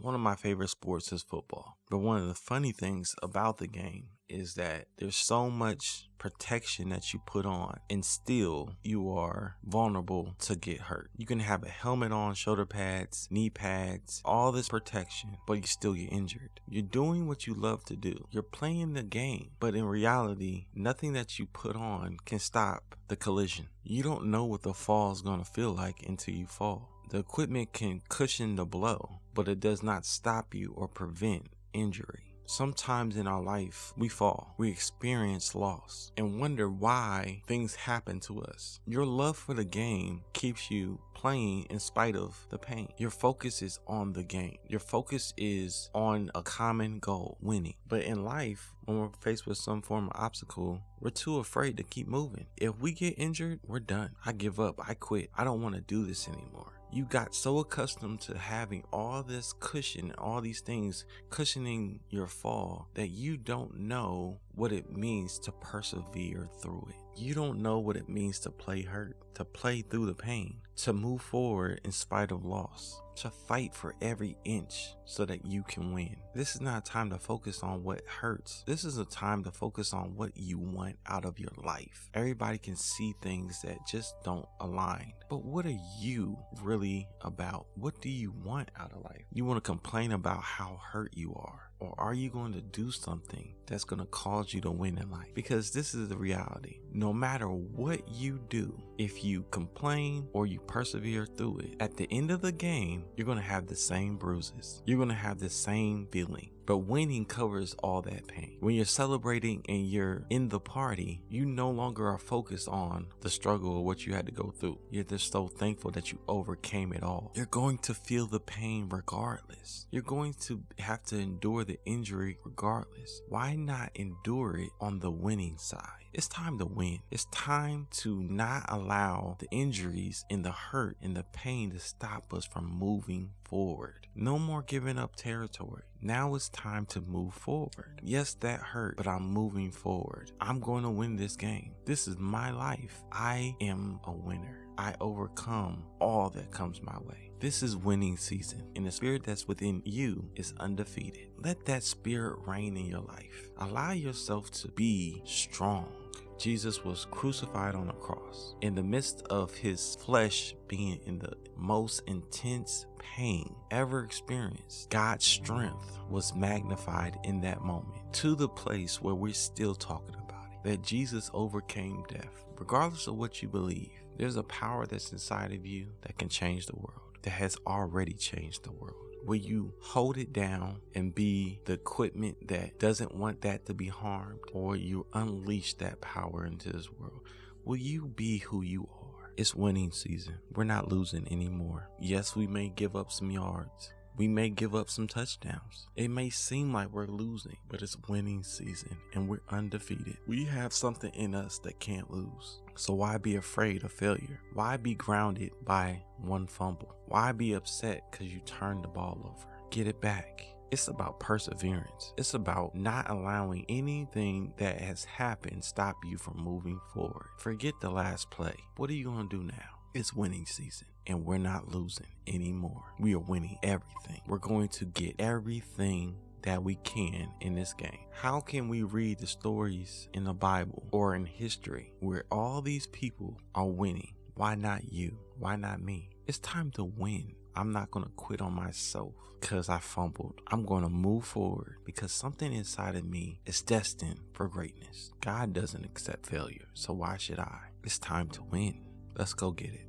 One of my favorite sports is football. But one of the funny things about the game is that there's so much protection that you put on and still you are vulnerable to get hurt. You can have a helmet on, shoulder pads, knee pads, all this protection, but you still get injured. You're doing what you love to do. You're playing the game, but in reality, nothing that you put on can stop the collision. You don't know what the fall is going to feel like until you fall. The equipment can cushion the blow, but it does not stop you or prevent injury. Sometimes in our life, we fall, we experience loss, and wonder why things happen to us. Your love for the game keeps you playing in spite of the pain. Your focus is on the game, your focus is on a common goal, winning. But in life, when we're faced with some form of obstacle, we're too afraid to keep moving. If we get injured, we're done. I give up, I quit. I don't want to do this anymore you got so accustomed to having all this cushion, all these things cushioning your fall that you don't know what it means to persevere through it. You don't know what it means to play hurt, to play through the pain, to move forward in spite of loss, to fight for every inch so that you can win. This is not a time to focus on what hurts. This is a time to focus on what you want out of your life. Everybody can see things that just don't align. But what are you really about? What do you want out of life? You want to complain about how hurt you are or are you going to do something that's going to cause you to win in life? Because this is the reality. No matter what you do, if you complain or you persevere through it, at the end of the game, you're going to have the same bruises. You're going to have the same feeling. But winning covers all that pain. When you're celebrating and you're in the party, you no longer are focused on the struggle or what you had to go through. You're just so thankful that you overcame it all. You're going to feel the pain regardless. You're going to have to endure the injury regardless. Why not endure it on the winning side? It's time to win. It's time to not allow the injuries and the hurt and the pain to stop us from moving forward. No more giving up territory. Now it's time to move forward. Yes, that hurt, but I'm moving forward. I'm going to win this game. This is my life. I am a winner. I overcome all that comes my way. This is winning season, and the spirit that's within you is undefeated. Let that spirit reign in your life. Allow yourself to be strong. Jesus was crucified on a cross. In the midst of his flesh being in the most intense pain ever experienced, God's strength was magnified in that moment to the place where we're still talking about it. That Jesus overcame death. Regardless of what you believe, there's a power that's inside of you that can change the world, that has already changed the world. Will you hold it down and be the equipment that doesn't want that to be harmed, or you unleash that power into this world? Will you be who you are? It's winning season. We're not losing anymore. Yes, we may give up some yards. We may give up some touchdowns. It may seem like we're losing, but it's winning season and we're undefeated. We have something in us that can't lose. So why be afraid of failure? Why be grounded by one fumble? Why be upset because you turned the ball over? Get it back. It's about perseverance. It's about not allowing anything that has happened stop you from moving forward. Forget the last play. What are you going to do now? It's winning season and we're not losing anymore. We are winning everything. We're going to get everything that we can in this game. How can we read the stories in the Bible or in history where all these people are winning? Why not you? Why not me? It's time to win. I'm not going to quit on myself because I fumbled. I'm going to move forward because something inside of me is destined for greatness. God doesn't accept failure, so why should I? It's time to win. Let's go get it.